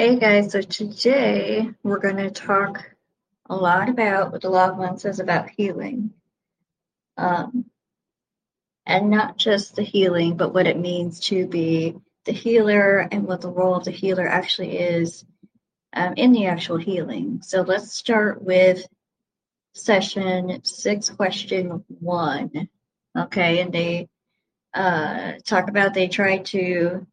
Hey guys, so today we're going to talk a lot about what the Law of One says about healing. Um, and not just the healing, but what it means to be the healer and what the role of the healer actually is um, in the actual healing. So let's start with session six, question one. Okay, and they uh, talk about they try to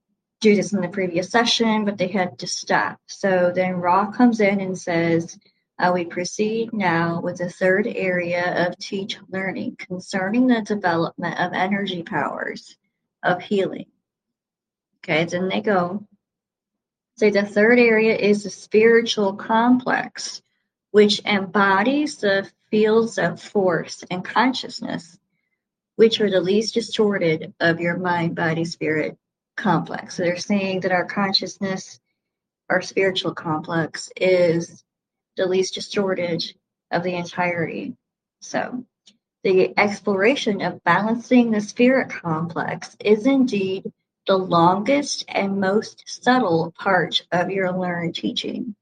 do this in the previous session, but they had to stop. So then Ra comes in and says, uh, we proceed now with the third area of teach learning concerning the development of energy powers of healing. Okay, then they go. Say the third area is the spiritual complex, which embodies the fields of force and consciousness, which are the least distorted of your mind, body, spirit complex. So they're saying that our consciousness, our spiritual complex, is the least distorted of the entirety. So the exploration of balancing the spirit complex is indeed the longest and most subtle part of your learned teaching.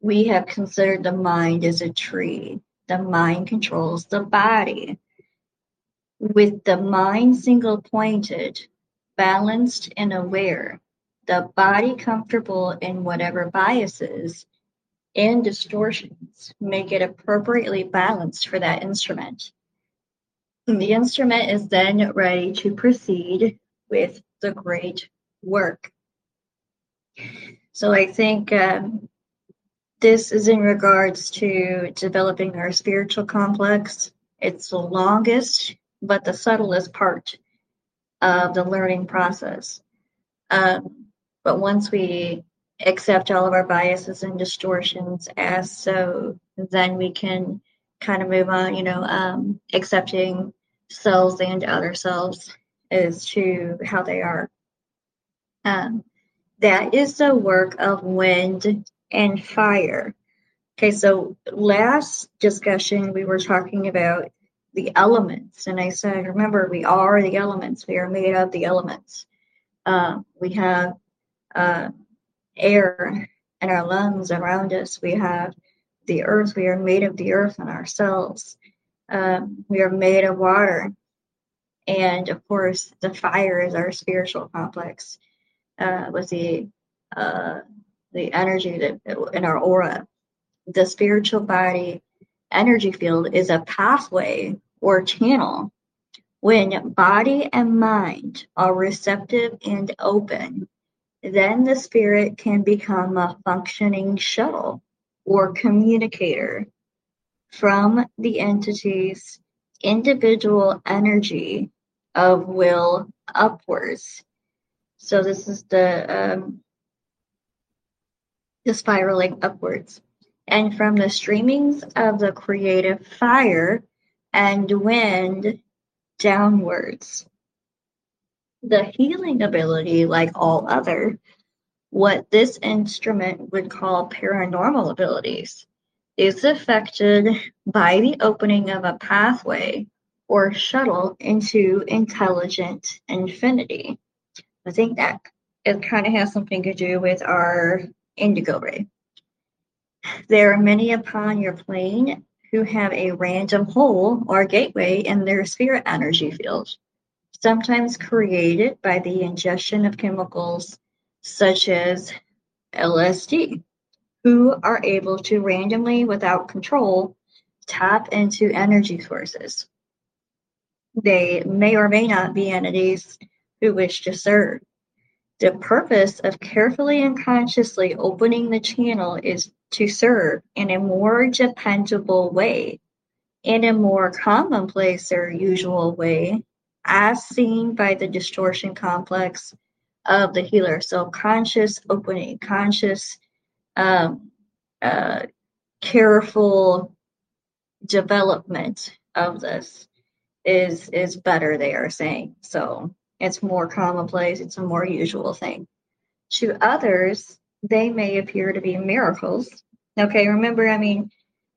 We have considered the mind as a tree. The mind controls the body. With the mind single pointed, balanced and aware, the body comfortable in whatever biases and distortions make it appropriately balanced for that instrument. The instrument is then ready to proceed with the great work. So I think um, this is in regards to developing our spiritual complex. It's the longest but the subtlest part of the learning process. Um, but once we accept all of our biases and distortions as so, then we can kind of move on, you know, um, accepting selves and other selves as to how they are. Um, that is the work of wind and fire. Okay, so last discussion we were talking about the elements, and I said, remember, we are the elements. We are made of the elements. Uh, we have uh, air in our lungs around us. We have the earth. We are made of the earth in ourselves. Um, we are made of water. And of course, the fire is our spiritual complex uh, with the uh, the energy that in our aura. The spiritual body energy field is a pathway or channel. When body and mind are receptive and open, then the spirit can become a functioning shuttle or communicator from the entity's individual energy of will upwards. So this is the um, the spiraling upwards, and from the streamings of the creative fire and wind downwards. The healing ability, like all other, what this instrument would call paranormal abilities, is affected by the opening of a pathway or shuttle into intelligent infinity. I think that it kind of has something to do with our indigo ray. There are many upon your plane who have a random hole or gateway in their spirit energy field, sometimes created by the ingestion of chemicals such as LSD, who are able to randomly, without control, tap into energy sources. They may or may not be entities who wish to serve. The purpose of carefully and consciously opening the channel is to serve in a more dependable way, in a more commonplace or usual way, as seen by the distortion complex of the healer. So, conscious opening, conscious, um, uh, careful development of this is is better. They are saying so. It's more commonplace. It's a more usual thing. To others, they may appear to be miracles. Okay, remember, I mean,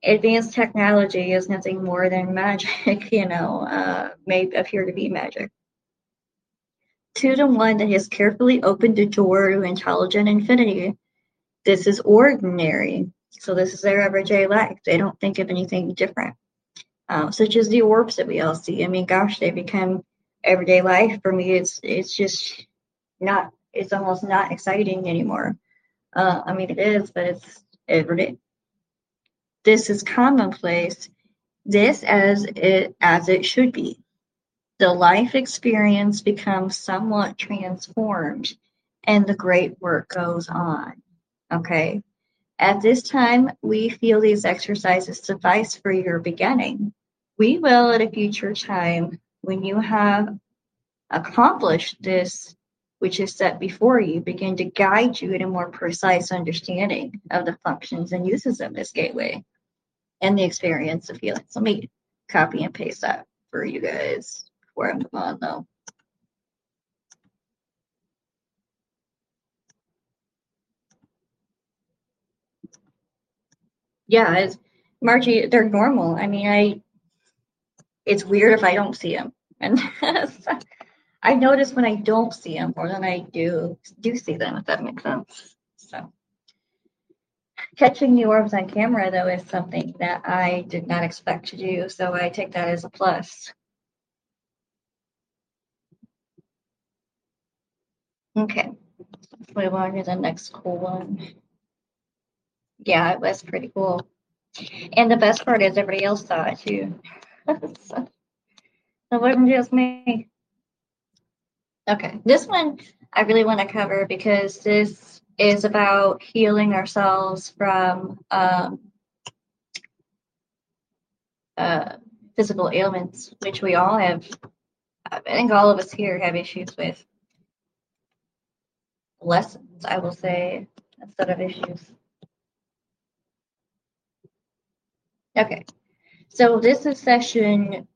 advanced technology is nothing more than magic, you know, uh, may appear to be magic. Two to one that has carefully opened the door to intelligent infinity. This is ordinary. So this is their everyday life. They don't think of anything different. Um, such as the orbs that we all see. I mean, gosh, they become everyday life. For me, it's it's just not. It's almost not exciting anymore. Uh, I mean, it is, but it's everyday. This is commonplace. This as it as it should be the life experience becomes somewhat transformed and the great work goes on. Okay. At this time, we feel these exercises suffice for your beginning. We will at a future time, when you have accomplished this, which is set before you, begin to guide you in a more precise understanding of the functions and uses of this gateway and the experience of healing. So let me copy and paste that for you guys before I'm on though. Yeah, it's Margie, they're normal. I mean, I it's weird if I don't see them. And I notice when I don't see them more than I do do see them, if that makes sense. So catching the orbs on camera though is something that I did not expect to do, so I take that as a plus. Okay, let's move on to the next cool one. Yeah, it was pretty cool. And the best part is everybody else saw it too. so, it wasn't just me. Okay, this one I really want to cover because this is about healing ourselves from um, uh, physical ailments, which we all have. I think all of us here have issues with lessons, I will say, instead of issues. Okay, so this is session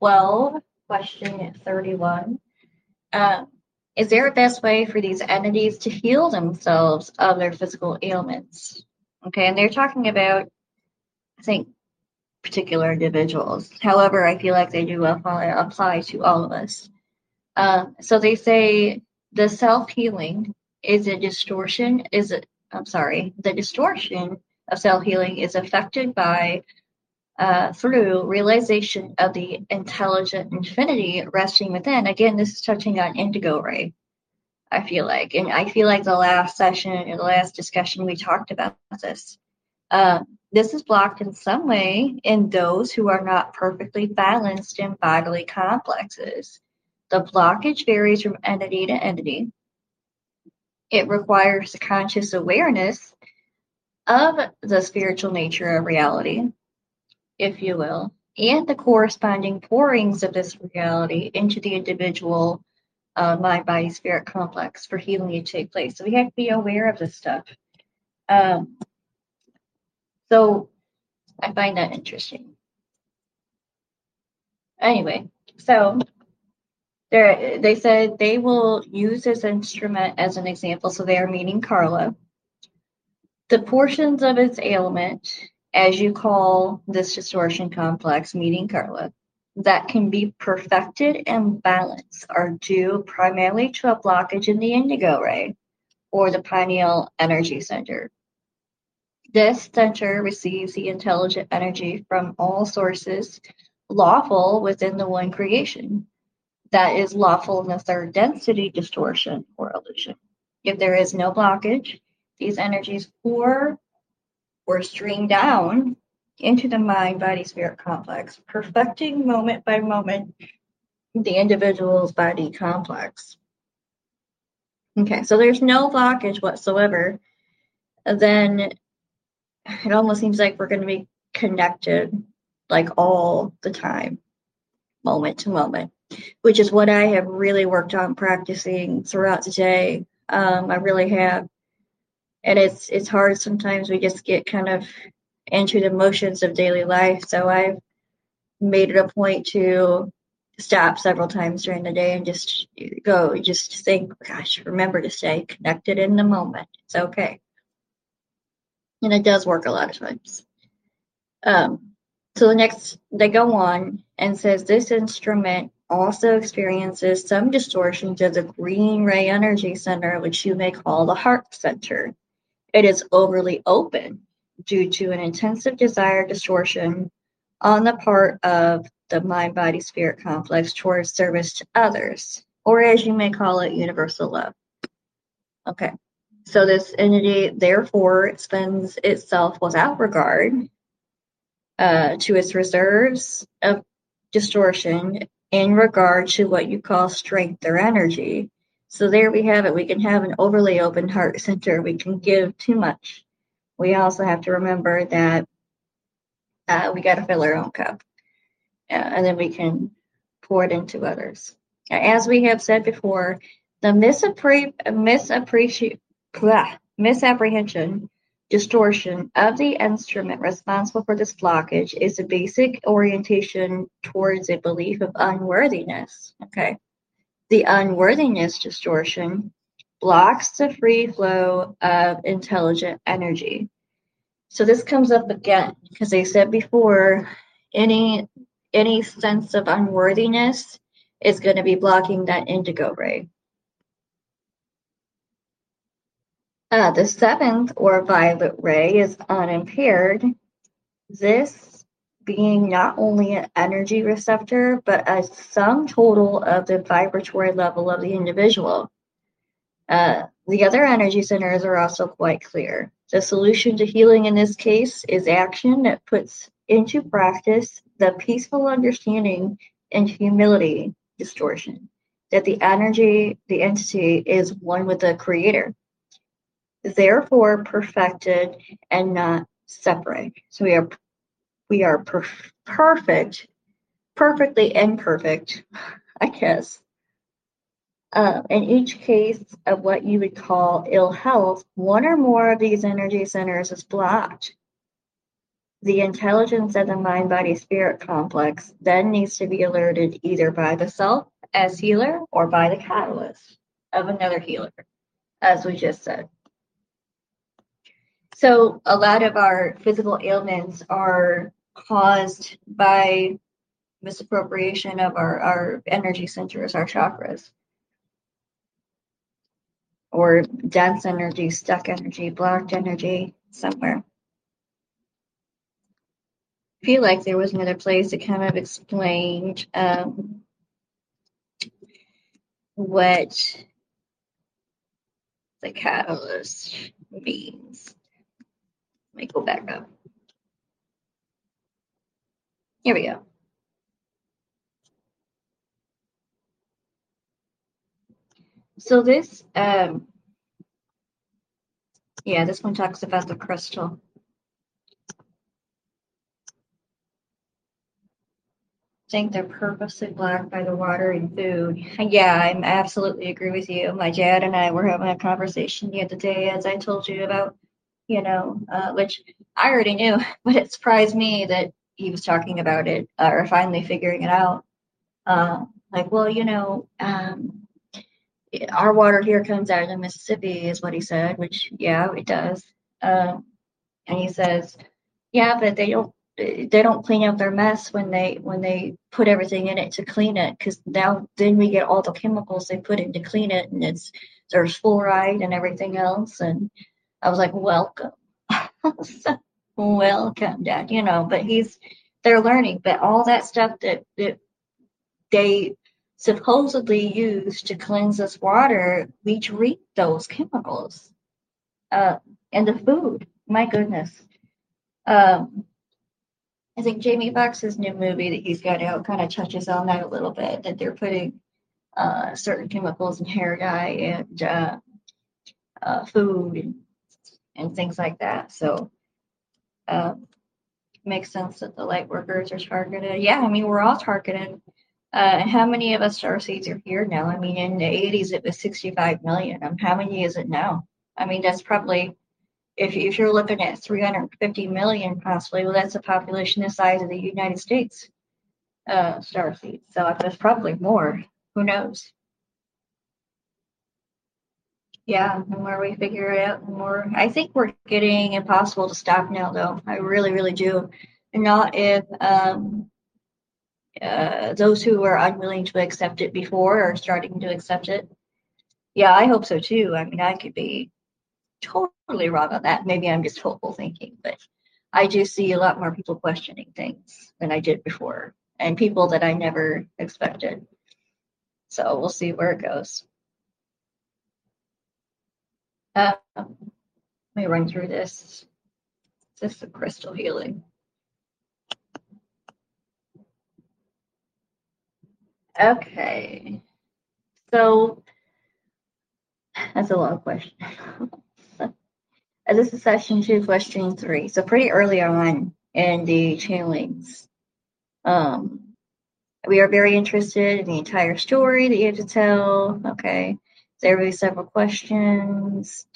12, question 31. Um, is there a best way for these entities to heal themselves of their physical ailments? Okay, and they're talking about, I think, particular individuals. However, I feel like they do apply, to all of us. Um, so they say the self-healing is a distortion is it i'm sorry the distortion of self-healing is affected by uh, through realization of the intelligent infinity resting within. Again this is touching on indigo ray i feel like. And i feel like the last session and the last discussion we talked about this. Uh, this is blocked in some way in those who are not perfectly balanced in bodily complexes. The blockage varies from entity to entity. It requires a conscious awareness of the spiritual nature of reality, if you will, and the corresponding pourings of this reality into the individual uh, mind body spirit complex for healing to take place. So we have to be aware of this stuff. Um, so I find that interesting. Anyway, so they they said they will use this instrument as an example, so they are meaning Carla. The portions of its ailment, as you call this distortion complex, meaning Carla, that can be perfected and balanced are due primarily to a blockage in the indigo ray or the pineal energy center. This center receives the intelligent energy from all sources lawful within the one creation that is lawful in the third density distortion or illusion. If there is no blockage, these energies pour or stream down into the mind body spirit complex, perfecting moment by moment the individual's body complex. Okay, so there's no blockage whatsoever. Then it almost seems like we're going to be connected like all the time, moment to moment which is what I have really worked on practicing throughout the day. Um, I really have, and it's it's hard sometimes. We just get kind of into the motions of daily life. So I've made it a point to stop several times during the day and just go, just think, gosh, remember to stay connected in the moment. It's okay. And it does work a lot of times. Um, so the next, they go on and says this instrument also experiences some distortions of the green ray energy center, which you may call the heart center. It is overly open due to an intensive desire distortion on the part of the mind body spirit complex towards service to others, or as you may call it, universal love. Okay, so this entity therefore spends itself without regard uh, to its reserves of distortion in regard to what you call strength or energy. So there we have it. We can have an overly open heart center. We can give too much. We also have to remember that uh, we got to fill our own cup, uh, and then we can pour it into others. As we have said before, the misappre- misappreci- misapprehension distortion of the instrument responsible for this blockage is a basic orientation towards a belief of unworthiness. Okay. The unworthiness distortion blocks the free flow of intelligent energy. So this comes up again because they said before any any sense of unworthiness is going to be blocking that indigo ray. Uh, the seventh or violet ray is unimpaired. This being not only an energy receptor, but a sum total of the vibratory level of the individual. Uh, the other energy centers are also quite clear. The solution to healing in this case is action that puts into practice the peaceful understanding and humility distortion that the energy, the entity is one with the creator therefore perfected and not separate. So we are we are per- perfect, perfectly imperfect, I guess. Uh, in each case of what you would call ill health, one or more of these energy centers is blocked. The intelligence of the mind body spirit complex then needs to be alerted either by the self as healer or by the catalyst of another healer, as we just said. So a lot of our physical ailments are caused by misappropriation of our, our energy centers, our chakras. Or dense energy, stuck energy, blocked energy somewhere. I feel like there was another place that kind of explained um, what the catalyst means. Let me go back up. Here we go. So this, um, yeah, this one talks about the crystal. I think they're purposely blocked by the water and food. Yeah, I absolutely agree with you. My dad and I were having a conversation the other day, as I told you about you know, uh, which I already knew, but it surprised me that he was talking about it uh, or finally figuring it out. Uh, like, well, you know, um, our water here comes out of the Mississippi, is what he said, which, yeah, it does. Um, and he says, yeah, but they don't they don't clean up their mess when they when they put everything in it to clean it because now then we get all the chemicals they put in to clean it and it's there's fluoride and everything else and I was like, welcome. welcome, Dad. You know, but he's they're learning. But all that stuff that, that they supposedly use to cleanse this water, we drink those chemicals. Uh, and the food. My goodness. Um, I think Jamie Foxx's new movie that he's got out kind of touches on that a little bit. That they're putting uh, certain chemicals in hair dye and uh, uh, food and and things like that. So um, makes sense that the light workers are targeted. Yeah, I mean we're all targeted. Uh, how many of us star seeds are here now? I mean, in the 80s it was 65 million. Um, how many is it now? I mean, that's probably if if you're looking at 350 million possibly, well, that's the population the size of the United States uh, star seeds. So there's probably more. Who knows? Yeah, the more we figure it out, the more I think we're getting impossible to stop now, though. I really, really do. And not if um, Uh, those who were unwilling to accept it before are starting to accept it. Yeah, I hope so too. I mean, I could be totally wrong on that. Maybe I'm just hopeful thinking, but I do see a lot more people questioning things than I did before, and people that I never expected. So we'll see where it goes. Uh, let me run through this. This is a crystal healing. Okay. So that's a long question. this is session two, question three. So pretty early on in the channelings. Um, we are very interested in the entire story that you have to tell. Okay. There will be several questions.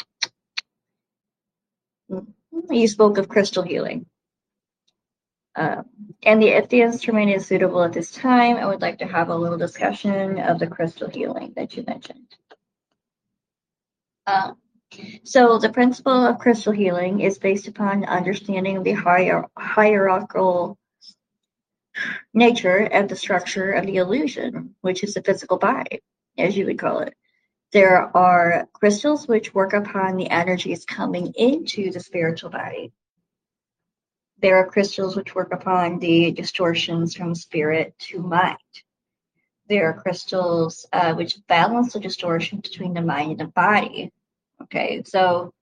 You spoke of crystal healing. Um, and the, if the instrument is suitable at this time, I would like to have a little discussion of the crystal healing that you mentioned. Um, so the principle of crystal healing is based upon understanding the hier- hierarchical nature of the structure of the illusion, which is the physical body, as you would call it. There are crystals which work upon the energies coming into the spiritual body. There are crystals which work upon the distortions from spirit to mind. There are crystals uh, which balance the distortion between the mind and the body. Okay, so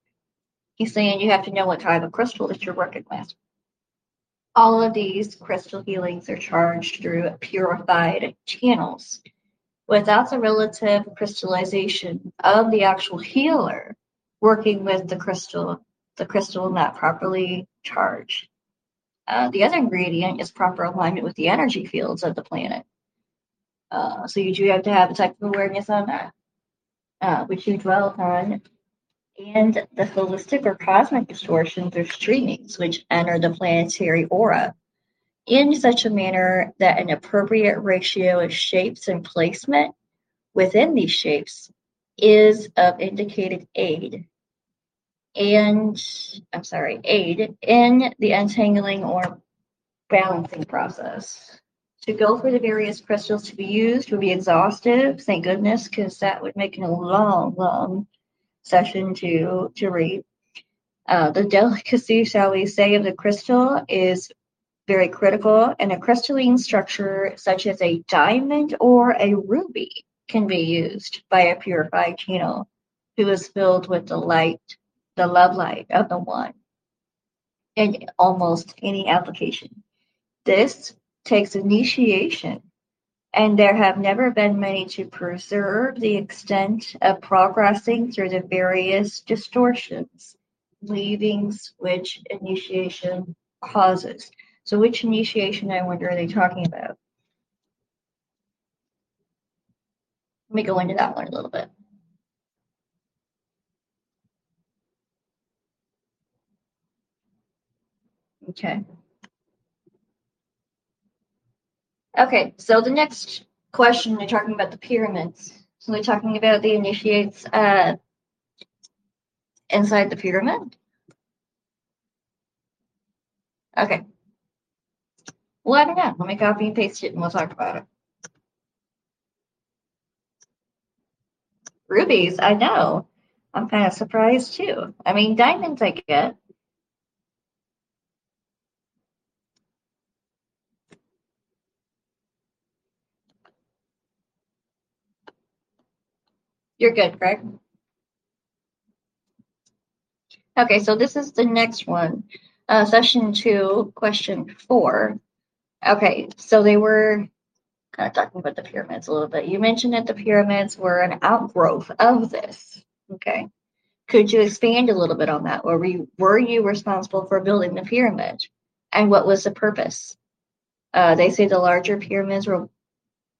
he's saying you have to know what type of crystal that you're working with. All of these crystal healings are charged through purified channels. Without the relative crystallization of the actual healer working with the crystal, the crystal not properly charged. Uh, the other ingredient is proper alignment with the energy fields of the planet. Uh, so you do have to have a type of awareness on that, uh, which you dwell upon, and the holistic or cosmic distortions or streamings which enter the planetary aura in such a manner that an appropriate ratio of shapes and placement within these shapes is of indicated aid and I'm sorry, aid in the untangling or balancing process. To go for the various crystals to be used would be exhaustive, thank goodness, because that would make a long, long session to to read. Uh, the delicacy, shall we say, of the crystal is very critical, and a crystalline structure such as a diamond or a ruby can be used by a purified channel who is filled with the light the love light of the One in almost any application. This takes initiation, and there have never been many to preserve the extent of progressing through the various distortions, leavings which initiation causes. So, which initiation, I wonder, are they talking about? Let me go into that one a little bit. Okay. Okay, so the next question, they're talking about the pyramids. So they're talking about the initiates uh, inside the pyramid. Okay. Well, I don't know. Let me copy and paste it and we'll talk about it. Rubies, I know. I'm kind of surprised too. I mean, diamonds I get. You're good, Greg. Okay, so this is the next one. Uh, session two, question four. Okay, so they were kind of talking about the pyramids a little bit. You mentioned that the pyramids were an outgrowth of this. Okay. Could you expand a little bit on that? Were you, were you responsible for building the pyramid? And what was the purpose? Uh, they say the larger pyramids were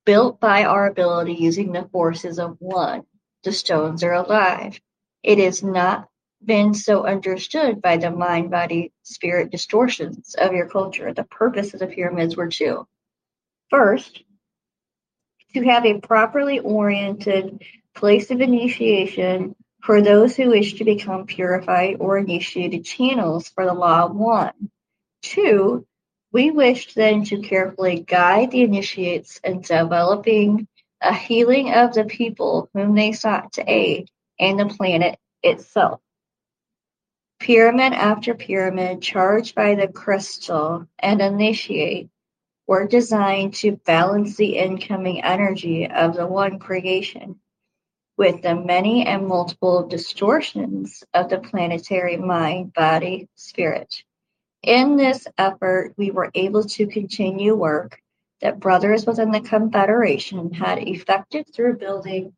built by our ability using the forces of one the stones are alive. It is not been so understood by the mind body spirit distortions of your culture. The purpose of the pyramids were two. First, to have a properly oriented place of initiation for those who wish to become purified or initiated channels for the law of one. Two, We wished then to carefully guide the initiates in developing a healing of the people whom they sought to aid and the planet itself. Pyramid after pyramid charged by the crystal and initiate were designed to balance the incoming energy of the one creation with the many and multiple distortions of the planetary mind, body, spirit. In this effort, we were able to continue work that brothers within the Confederation had effected through building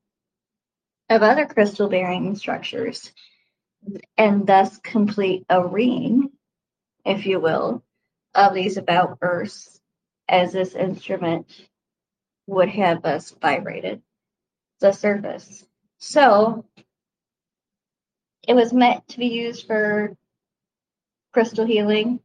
of other crystal bearing structures and thus complete a ring, if you will, of these about Earths as this instrument would have us vibrated the surface. So it was meant to be used for crystal healing,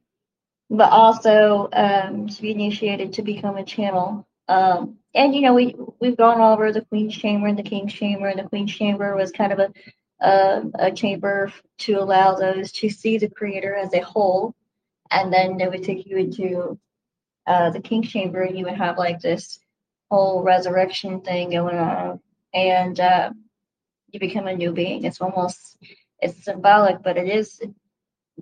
but also um, to be initiated to become a channel. Um, and you know, we we've gone over the Queen's Chamber and the King's Chamber, and the Queen's Chamber was kind of a a chamber to allow those to see the creator as a whole. And then they would take you into uh, the king chamber, and you would have like this whole resurrection thing going on, and uh, you become a new being. It's almost it's symbolic, but it is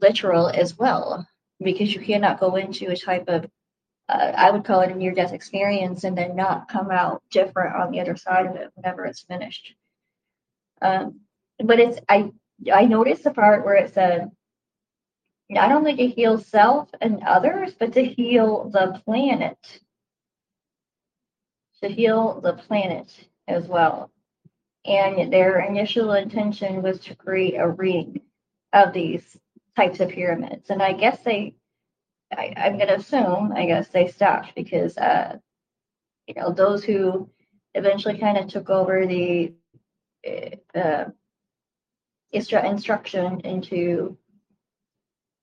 literal as well because you cannot go into a type of uh, I would call it a near death experience and then not come out different on the other side of it whenever it's finished. Um, but it's I I noticed the part where it said not only to heal self and others, but to heal the planet. To heal the planet as well. And their initial intention was to create a ring of these types of pyramids. And I guess they, I, am going to assume, I guess they stopped because, uh, you know, those who eventually kind of took over the uh, instruction into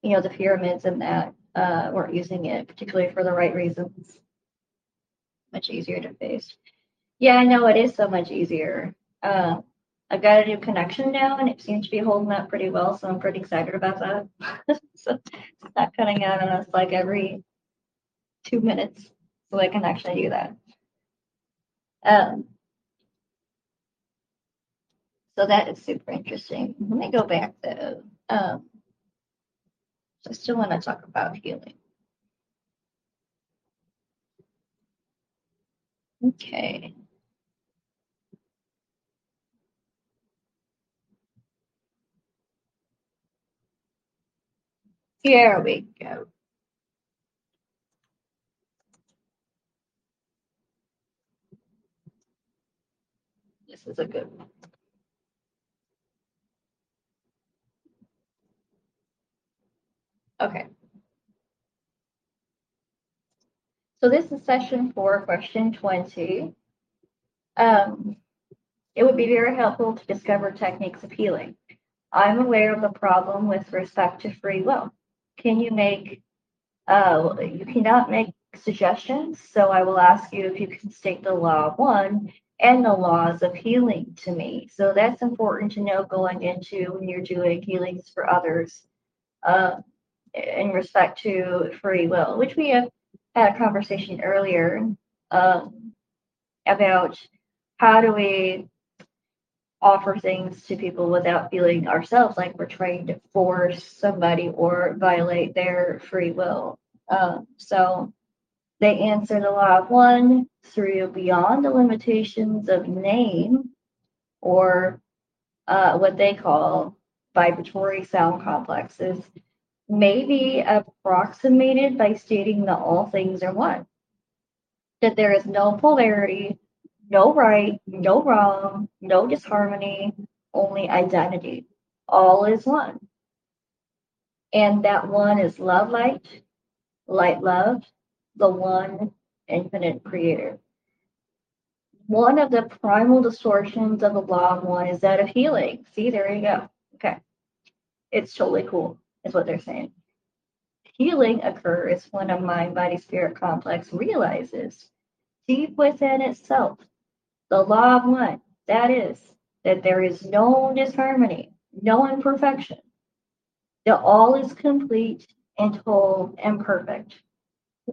you know the pyramids and that uh, weren't using it particularly for the right reasons. Much easier to face. Yeah i know it is so much easier. Uh, i've got a new connection now and it seems to be holding up pretty well so i'm pretty excited about that. So it's not cutting out on us like every two minutes so i can actually do that. Um, so that is super interesting. Let me go back though. Um, I still want to talk about healing. Okay. Here we go. This is a good one. Okay. So this is session four, question 20. Um, it would be very helpful to discover techniques of healing. I'm aware of the problem with respect to free will. Can you make, uh, you cannot make suggestions, so I will ask you if you can state the law of one and the laws of healing to me. So that's important to know going into when you're doing healings for others. Uh, in respect to free will, which we have had a conversation earlier um, about how do we offer things to people without feeling ourselves like we're trying to force somebody or violate their free will. Um, so they answer the law of one through beyond the limitations of name or uh, what they call vibratory sound complexes may be approximated by stating that all things are one, that there is no polarity, no right, no wrong, no disharmony, only identity. All is one. And that one is love, light, light, love, the one infinite creator. One of the primal distortions of the law of one is that of healing. See, there you go. Okay. It's totally cool is what they're saying. Healing occurs when a mind body spirit complex realizes deep within itself the law of one that is, that there is no disharmony, no imperfection, that all is complete and whole and perfect.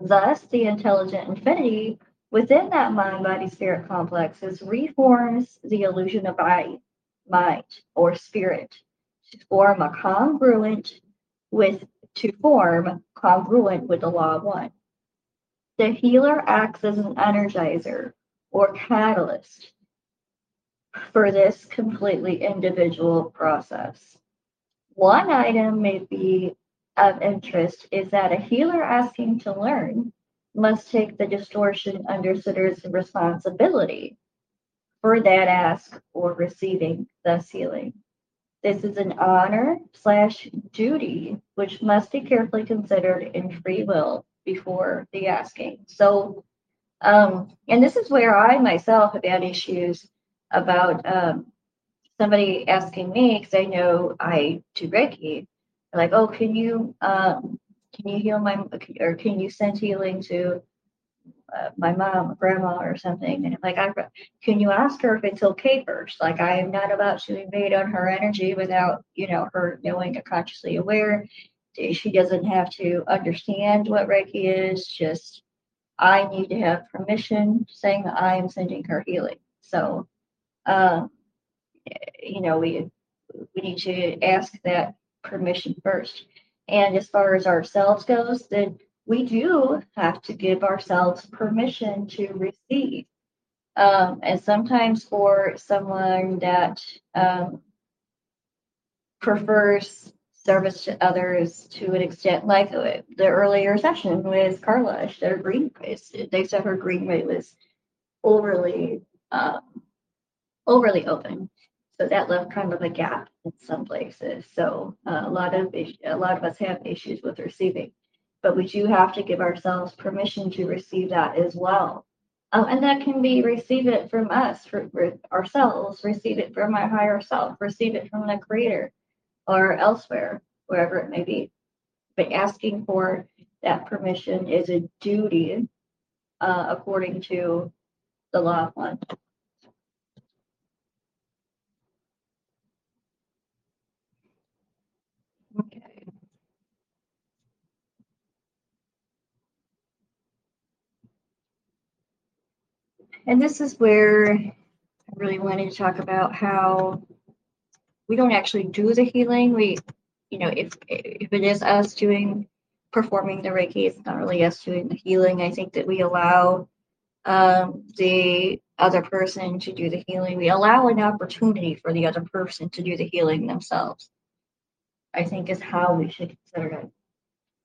Thus, the intelligent infinity within that mind body spirit complexes reforms the illusion of I, mind, or spirit to form a congruent with to form congruent with the law of one. The healer acts as an energizer or catalyst for this completely individual process. One item may be of interest is that a healer asking to learn must take the distortion understanders responsibility for that ask or receiving thus healing. This is an honor slash duty which must be carefully considered in free will before the asking. So, um, and this is where I myself have had issues about um, somebody asking me because I know I do Reiki, like, oh, can you um, can you heal my or can you send healing to uh, my mom or grandma or something and like i can you ask her if it's okay first? Like i am not about to invade on her energy without you know her knowing or consciously aware. She doesn't have to understand what reiki is just i need to have permission saying i am sending her healing. So um, you know we we need to ask that permission first. And as far as ourselves goes then we do have to give ourselves permission to receive. Um, and sometimes for someone that um, prefers service to others to an extent, like the earlier session with Carla, their green they said her green was overly um, overly open, so that left kind of a gap in some places. So uh, a lot of a lot of us have issues with receiving but we do have to give ourselves permission to receive that as well. Um, and that can be receive it from us, for, for ourselves, receive it from my higher self, receive it from the creator or elsewhere, wherever it may be. But asking for that permission is a duty uh, according to the law of one. And this is where I really wanted to talk about how we don't actually do the healing. We, you know, if if it is us doing performing the Reiki, it's not really us doing the healing. I think that we allow um, the other person to do the healing. We allow an opportunity for the other person to do the healing themselves. I think is how we should consider it.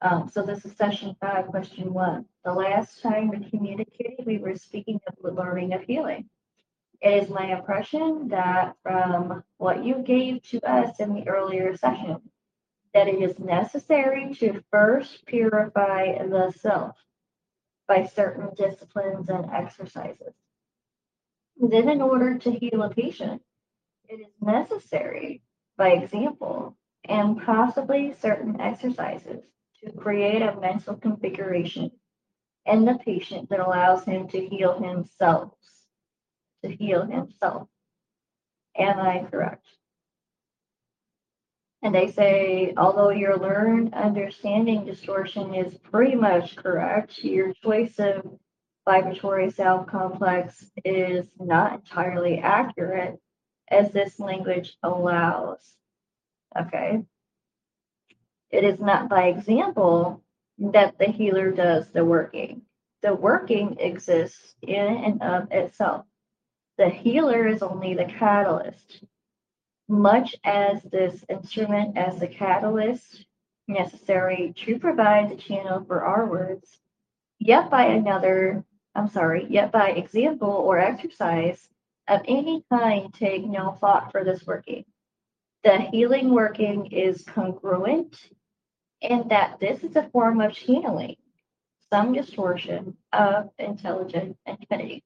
Um, so this is session five, question one. The last time we communicated, we were speaking of the learning of healing. It is my impression that from what you gave to us in the earlier session, that it is necessary to first purify the self by certain disciplines and exercises. Then, in order to heal a patient, it is necessary, by example, and possibly certain exercises to create a mental configuration in the patient that allows him to heal himself. To heal himself. Am I correct? And they say, although your learned understanding distortion is pretty much correct, your choice of vibratory self complex is not entirely accurate as this language allows. Okay. It is not by example that the healer does the working. The working exists in and of itself. The healer is only the catalyst, much as this instrument as the catalyst necessary to provide the channel for our words, yet by another, I'm sorry, yet by example or exercise of any kind take no thought for this working. The healing working is congruent in that this is a form of channeling some distortion of intelligent infinity.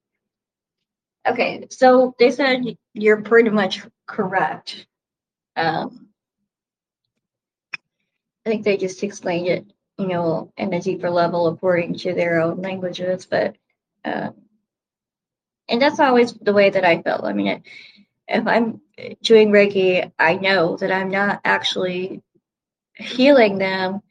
Okay, so they said you're pretty much correct. Um, I think they just explained it, you know, in a deeper level according to their own languages, but um, and that's always the way that I felt. I mean, if I'm doing Reiki, I know that I'm not actually healing them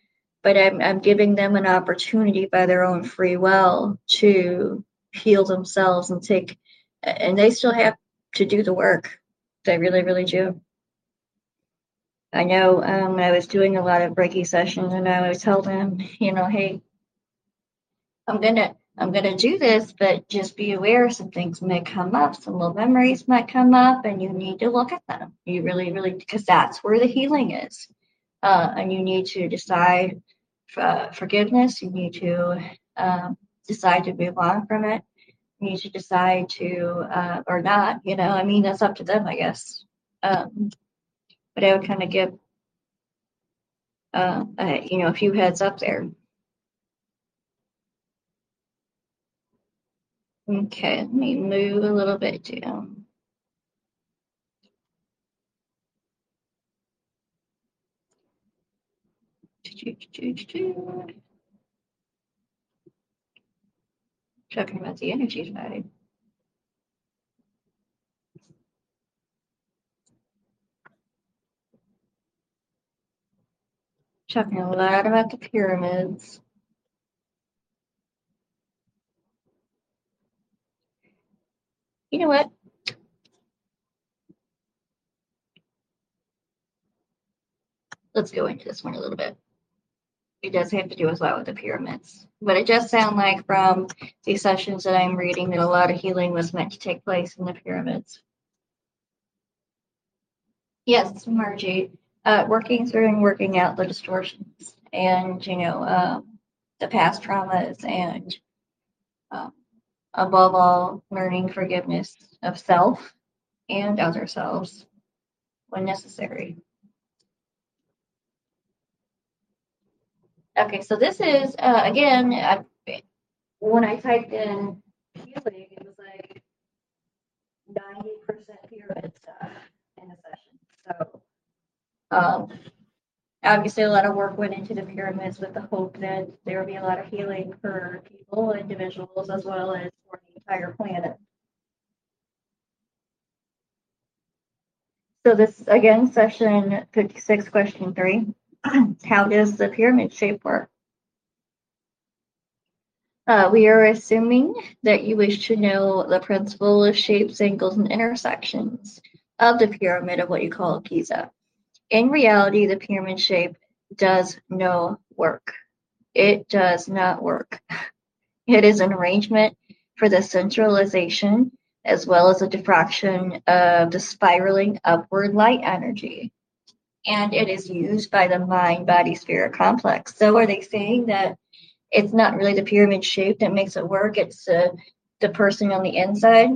but I'm I'm giving them an opportunity by their own free will to heal themselves and take and they still have to do the work. They really, really do. I know um, I was doing a lot of Reiki sessions and I would tell them, you know, hey, I'm gonna I'm gonna do this, but just be aware some things may come up, some little memories might come up, and you need to look at them. You really, really, because that's where the healing is, uh, and you need to decide uh, forgiveness. You need to um, decide to move on from it. You need to decide to uh, or not. You know, I mean, that's up to them, I guess. Um, but I would kind of give, uh, you know, a few heads up there. Okay, let me move a little bit down. Talking about the energy side. Talking a lot about the pyramids. You know what? Let's go into this one a little bit. It does have to do as well with the pyramids. But it does sound like from these sessions that I'm reading that a lot of healing was meant to take place in the pyramids. Yes, Margie. Uh, working through and working out the distortions and, you know, um, the past traumas and um, above all, learning forgiveness of self and other selves when necessary. Okay, so this is, uh, again, I, when I typed in healing, it was like 90% pyramid stuff in a session. So, um, obviously, a lot of work went into the pyramids with the hope that there would be a lot of healing for people, individuals, as well as for the entire planet. So this, again, session 56, question three. How does the pyramid shape work? Uh, we are assuming that you wish to know the principle of shapes, angles, and intersections of the pyramid of what you call a Giza. In reality, the pyramid shape does no work. It does not work. It is an arrangement for the centralization as well as a diffraction of the spiraling upward light energy and it is used by the mind body spirit complex. So are they saying that it's not really the pyramid shape that makes it work? It's uh, the person on the inside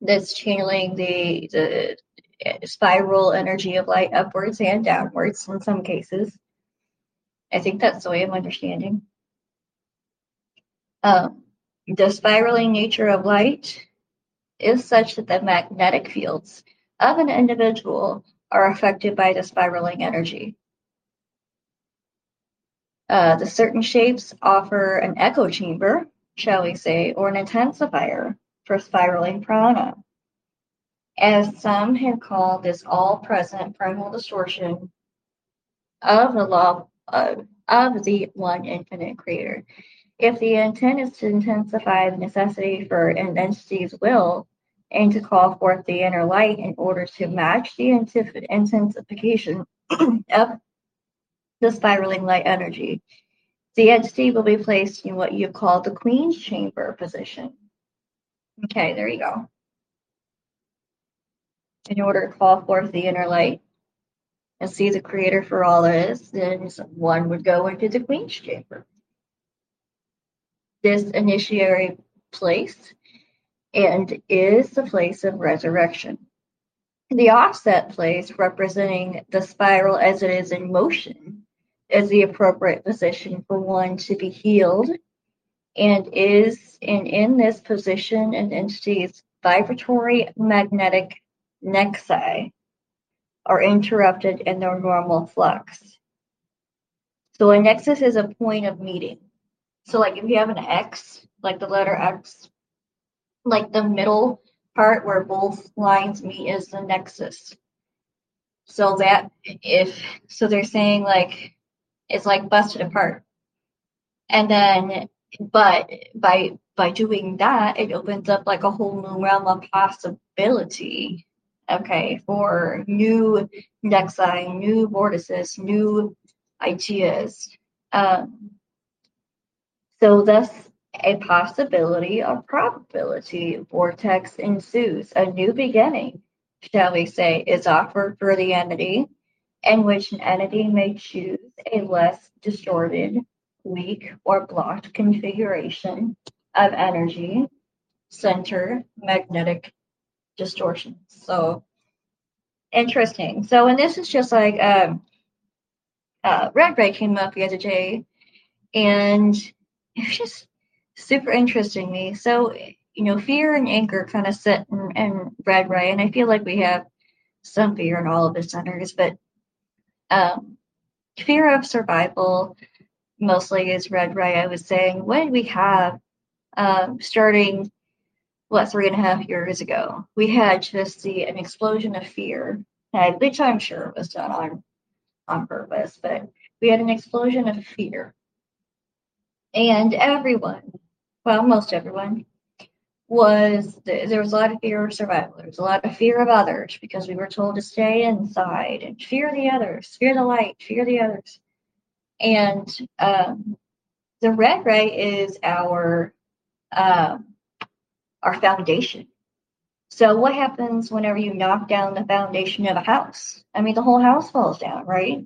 that's channeling the the spiral energy of light upwards and downwards in some cases. I think that's the way I'm understanding. Um, the spiraling nature of light is such that the magnetic fields of an individual are affected by the spiraling energy. Uh, the certain shapes offer an echo chamber, shall we say, or an intensifier for spiraling prana. As some have called this all-present primal distortion of the law of, of the one infinite creator. If the intent is to intensify the necessity for an entity's will, and to call forth the inner light in order to match the intensification of the spiraling light energy. The entity will be placed in what you call the Queen's Chamber position. Okay, there you go. In order to call forth the inner light and see the Creator for all it is, then one would go into the Queen's Chamber. This initiatory place and is the place of resurrection. The offset place, representing the spiral as it is in motion, is the appropriate position for one to be healed and is and in this position an entity's vibratory magnetic nexi are interrupted in their normal flux. So a nexus is a point of meeting. So like if you have an X, like the letter X like the middle part where both lines meet is the nexus. So that if so they're saying like it's like busted apart. And then, but by by doing that, it opens up like a whole new realm of possibility. Okay, for new nexi, new vortices, new ideas. Um, so thus a possibility or probability vortex ensues. A new beginning, shall we say, is offered for the entity, in which an entity may choose a less distorted, weak, or blocked configuration of energy, center, magnetic distortion. So interesting. So, and this is just like um, uh, Red Ray came up the other day, and it was just super interesting me. So, you know, fear and anger kind of sit in, in red ray, and I feel like we have some fear in all of the centers, but um, fear of survival mostly is red ray. I was saying when we have um, starting what three and a half years ago, we had just the an explosion of fear, which I'm sure was done on on purpose, but we had an explosion of fear. And everyone well, most everyone, was there was a lot of fear of survival. There was a lot of fear of others because we were told to stay inside and fear the others, fear the light, fear the others. And um, the red ray is our um, our foundation. So what happens whenever you knock down the foundation of a house? I mean, the whole house falls down, right?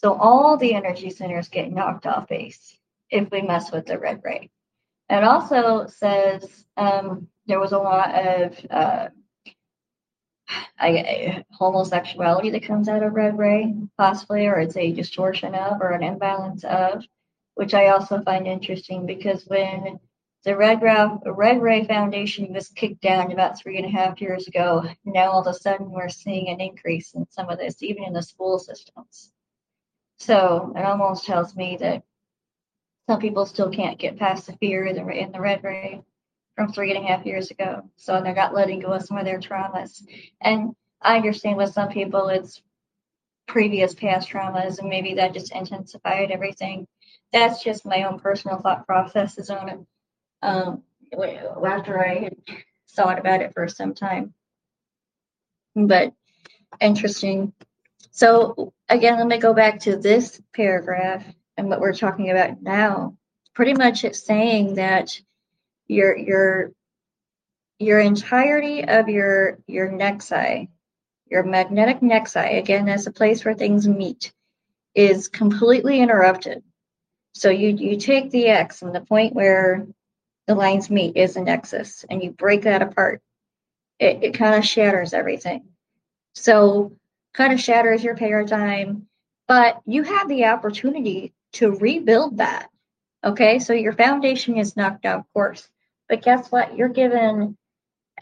So all the energy centers get knocked off base if we mess with the red ray. It also says um, there was a lot of uh, I, homosexuality that comes out of red ray, possibly, or it's a distortion of or an imbalance of, which I also find interesting because when the Red, Ra- Red Ray Foundation was kicked down about three and a half years ago, now all of a sudden we're seeing an increase in some of this, even in the school systems. So it almost tells me that some people still can't get past the fear in the, red ray from three and a half years ago. So they're not letting go of some of their traumas. And I understand with some people it's previous past traumas and maybe that just intensified everything. That's just my own personal thought processes on it. Um, after I thought about it for some time. But interesting. So again, let me go back to this paragraph and what we're talking about now, pretty much it's saying that your your your entirety of your your nexi, your magnetic nexi, again, that's a place where things meet, is completely interrupted. So you you take the X and the point where the lines meet is a nexus, and you break that apart. It, it kind of shatters everything. So kind of shatters your paradigm, but you have the opportunity to rebuild that. Okay, so your foundation is knocked down, of course, but guess what? You're given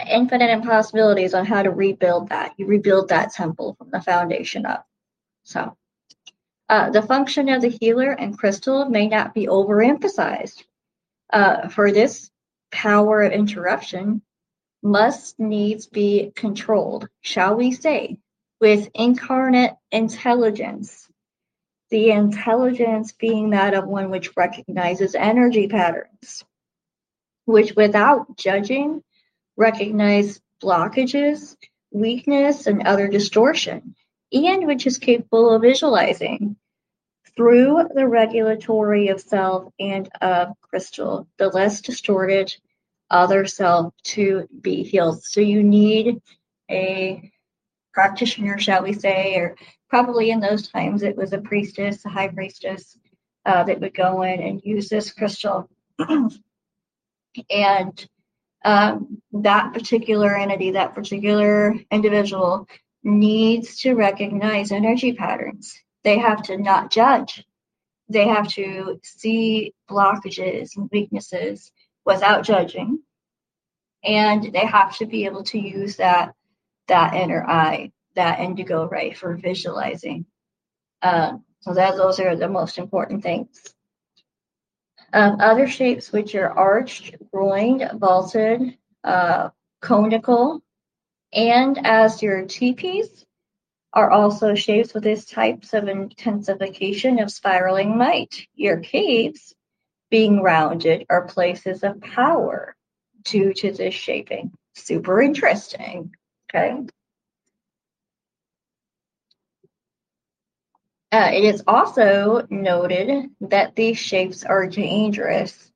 infinite impossibilities on how to rebuild that. You rebuild that temple from the foundation up. So, uh, the function of the healer and crystal may not be overemphasized. Uh, for this power of interruption, must needs be controlled, shall we say, with incarnate intelligence the intelligence being that of one which recognizes energy patterns, which without judging recognize blockages, weakness, and other distortion, and which is capable of visualizing through the regulatory of self and of crystal, the less distorted other self to be healed. So you need a practitioner, shall we say, or probably in those times it was a priestess, a high priestess, uh, that would go in and use this crystal. and um, that particular entity, that particular individual needs to recognize energy patterns. They have to not judge. They have to see blockages and weaknesses without judging. And they have to be able to use that that inner eye that indigo ray for visualizing. Uh, so that those are the most important things. Um, other shapes which are arched, groined, vaulted, uh, conical, and as your teepees are also shapes with these types of intensification of spiraling might. Your caves, being rounded, are places of power due to this shaping. Super interesting. Okay. Uh, it is also noted that these shapes are dangerous.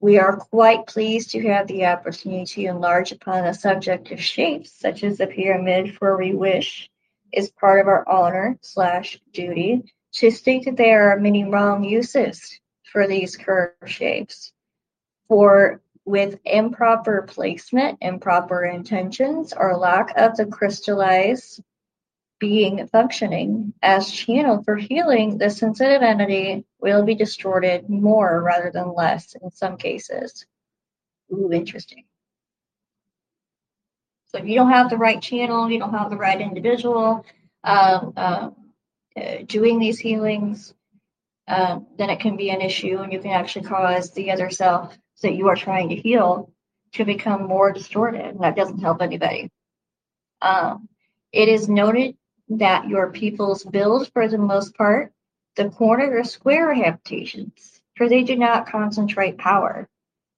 We are quite pleased to have the opportunity to enlarge upon the subject of shapes, such as the pyramid, for we wish is part of our honor slash duty to state that there are many wrong uses for these curve shapes. For with improper placement, improper intentions, or lack of the crystallized being functioning as channel for healing, the sensitive entity will be distorted more rather than less in some cases. Ooh, interesting. So if you don't have the right channel, you don't have the right individual um, uh, doing these healings, um, then it can be an issue and you can actually cause the other self that you are trying to heal to become more distorted. And that doesn't help anybody. Um, it is noted that your peoples build, for the most part, the corner or square habitations, for they do not concentrate power.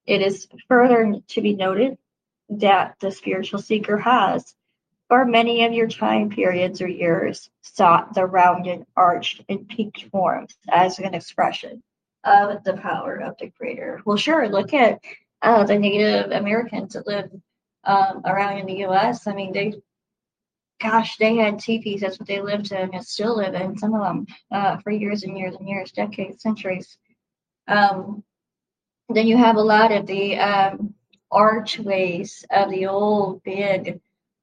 It is further to be noted that the spiritual seeker has, for many of your time periods or years, sought the rounded, arched, and peaked forms as an expression of the power of the Creator. Well, sure, look at uh, the Native Americans that live um, around in the U.S. I mean, they, gosh, they had teepees. That's what they lived in and still live in, some of them, uh, for years and years and years, decades, centuries. Um, then you have a lot of the um, archways of the old big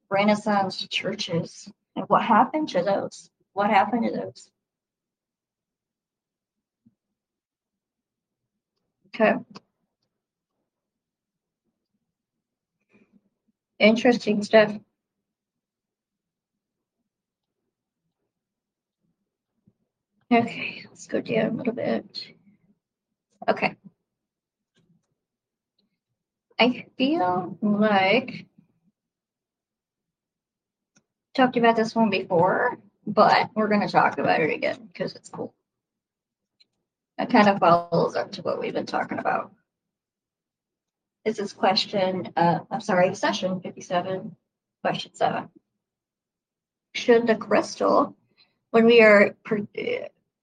Renaissance churches. And what happened to those? What happened to those? Okay. Interesting stuff. Okay, let's go down a little bit. Okay. I feel like talked about this one before, but we're going to talk about it again because it's cool. It kind of follows up to what we've been talking about. This is question, uh, I'm sorry, session 57, question 7. Should the crystal, when we are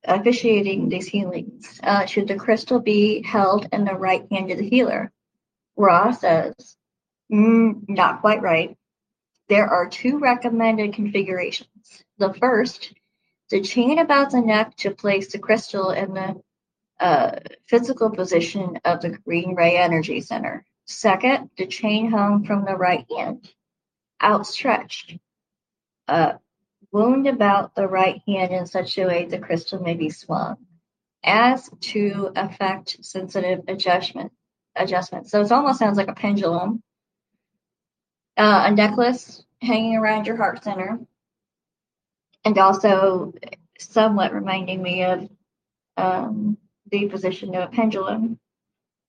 officiating these healings, uh, should the crystal be held in the right hand of the healer? Ra says, mm, not quite right. There are two recommended configurations. The first, the chain about the neck to place the crystal in the uh, physical position of the green ray energy center. Second, the chain hung from the right hand, outstretched, uh, wound about the right hand in such a way the crystal may be swung as to affect sensitive adjustment adjustment. So it almost sounds like a pendulum. Uh, a necklace hanging around your heart center, and also somewhat reminding me of um, the position of a pendulum.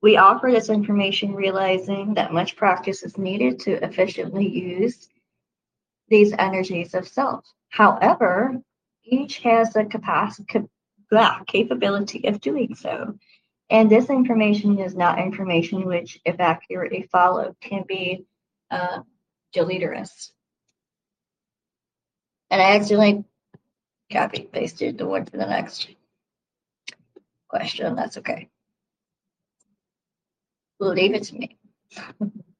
We offer this information realizing that much practice is needed to efficiently use these energies of self. However, each has the capacity, capability of doing so. And this information is not information which, if accurately followed, can be uh, deleterious. And I accidentally copy pasted the one for the next question. That's okay. Leave it to me.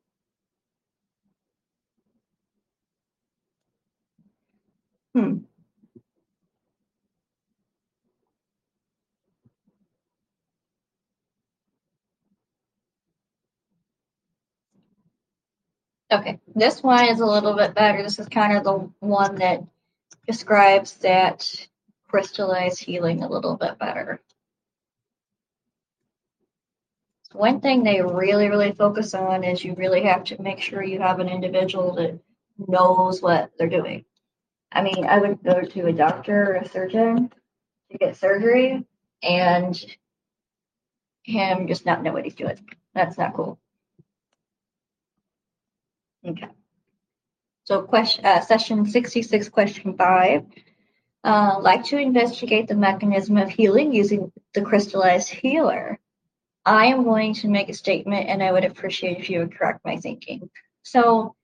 hmm. Okay, this one is a little bit better. This is kind of the one that describes that crystallized healing a little bit better. One thing they really, really focus on is you really have to make sure you have an individual that knows what they're doing. I mean, I would go to a doctor or a surgeon to get surgery and him just not know what he's doing. That's not cool. Okay. So, question, uh, session 66, question five. Uh, like to investigate the mechanism of healing using the crystallized healer. I am going to make a statement and I would appreciate if you would correct my thinking. So,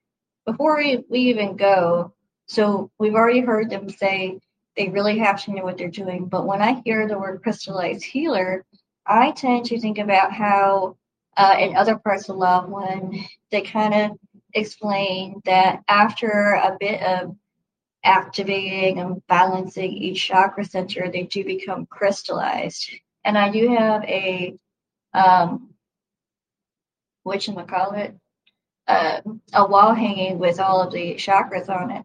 before we, we even go, so we've already heard them say they really have to know what they're doing. But when I hear the word crystallized healer, I tend to think about how uh, in other parts of Love when they kind of explain that after a bit of activating and balancing each chakra center, they do become crystallized. And I do have a um, which call it uh, a wall hanging with all of the chakras on it.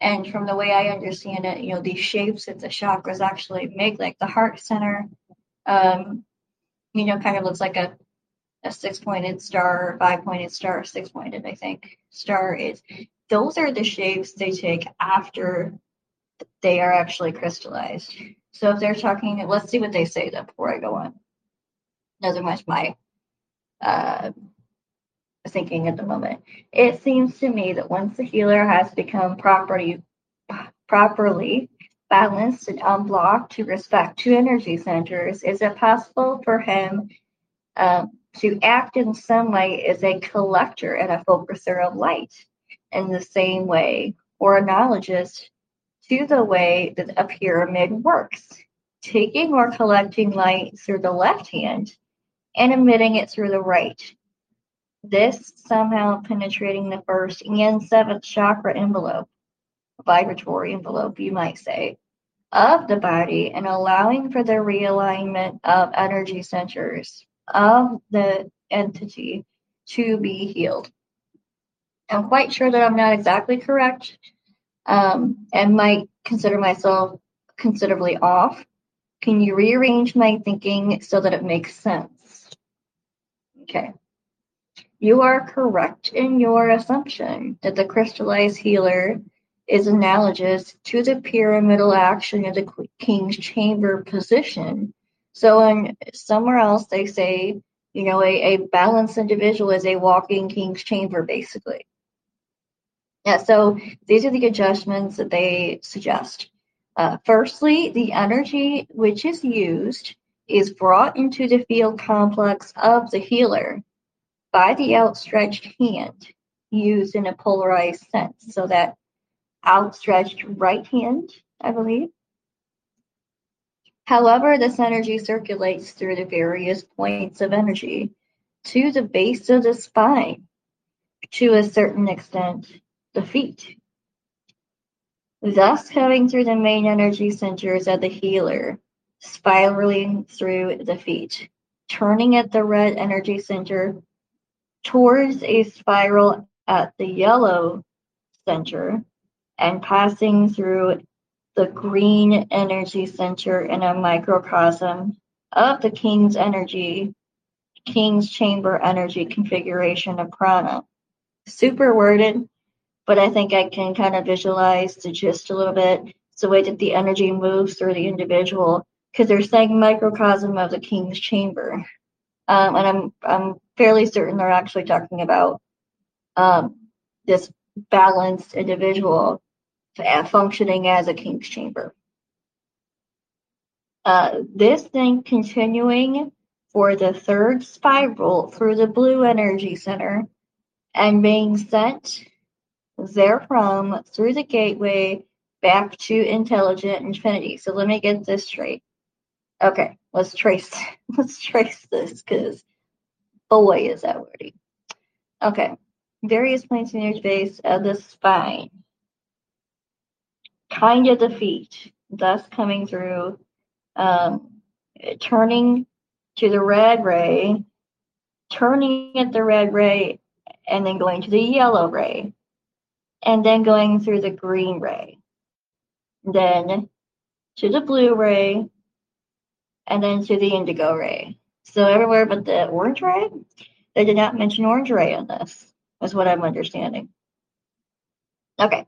And from the way I understand it, you know, these shapes that the chakras actually make, like the heart center, um, you know, kind of looks like a a six pointed star, five pointed star, six pointed, I think, star is. Those are the shapes they take after they are actually crystallized. So if they're talking, let's see what they say though before I go on. Those are much my uh, thinking at the moment. It seems to me that once the healer has become properly properly balanced and unblocked to respect two energy centers, is it possible for him um, to act in sunlight as a collector and a focuser of light in the same way, or analogous to the way that a pyramid works, taking or collecting light through the left hand and emitting it through the right. This somehow penetrating the first and seventh chakra envelope, vibratory envelope, you might say, of the body and allowing for the realignment of energy centers of the entity to be healed. I'm quite sure that I'm not exactly correct um, and might consider myself considerably off. Can you rearrange my thinking so that it makes sense? Okay. You are correct in your assumption that the crystallized healer is analogous to the pyramidal action of the king's chamber position so in somewhere else they say, you know, a, a balanced individual is a walking king's chamber, basically. Yeah, so these are the adjustments that they suggest. Uh, firstly, the energy which is used is brought into the field complex of the healer by the outstretched hand used in a polarized sense. So that outstretched right hand, I believe, However, this energy circulates through the various points of energy to the base of the spine, to a certain extent, the feet. Thus, coming through the main energy centers of the healer, spiraling through the feet, turning at the red energy center towards a spiral at the yellow center, and passing through the green energy center in a microcosm of the King's energy, King's chamber energy configuration of prana. Super worded, but I think I can kind of visualize the gist a little bit. It's the way that the energy moves through the individual because they're saying microcosm of the King's chamber. Um, and I'm I'm fairly certain they're actually talking about um, this balanced individual functioning as a king's chamber. Uh, this then continuing for the third spiral through the blue energy center and being sent therefrom through the gateway back to intelligent infinity. So let me get this straight. Okay, let's trace let's trace this because boy is that wordy. Okay, various points in your base of the spine kind of the feet, thus coming through, um, turning to the red ray, turning at the red ray, and then going to the yellow ray, and then going through the green ray, then to the blue ray, and then to the indigo ray. So everywhere but the orange ray, they did not mention orange ray in this, is what I'm understanding. Okay,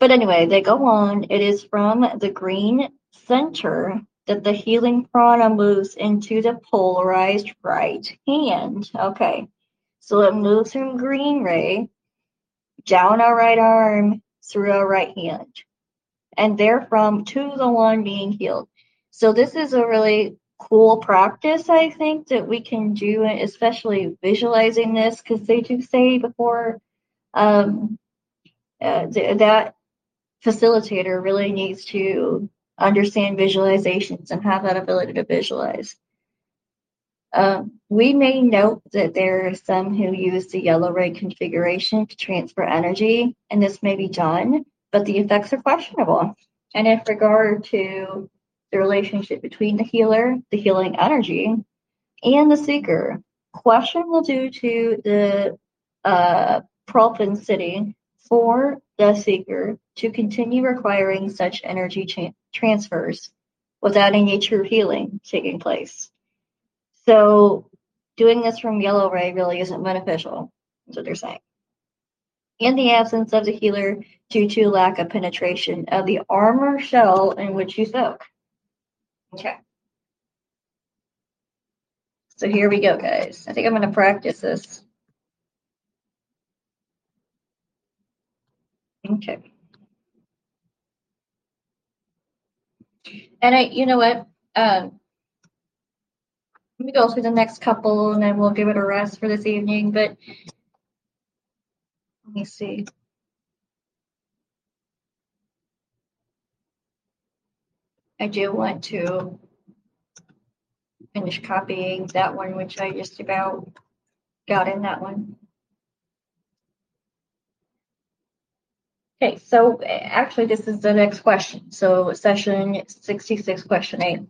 but anyway, they go on. It is from the green center that the healing prana moves into the polarized right hand. Okay, so it moves from green ray down our right arm, through our right hand, and therefrom to the one being healed. So this is a really cool practice, I think, that we can do, especially visualizing this, because they do say before um, uh, th- that facilitator really needs to understand visualizations and have that ability to visualize. Um, we may note that there are some who use the yellow ray configuration to transfer energy, and this may be done, but the effects are questionable. And in regard to the relationship between the healer, the healing energy, and the seeker, questionable due to the uh, propensity for the seeker to continue requiring such energy cha- transfers without any true healing taking place. So doing this from yellow ray really isn't beneficial, is what they're saying. In the absence of the healer due to lack of penetration of the armor shell in which you soak. Okay. So here we go, guys. I think I'm going to practice this. Okay. And I, you know what? Um, let me go through the next couple and then we'll give it a rest for this evening. But let me see. I do want to finish copying that one, which I just about got in that one. Okay, so eh, actually this is the next question. So session 66, question eight.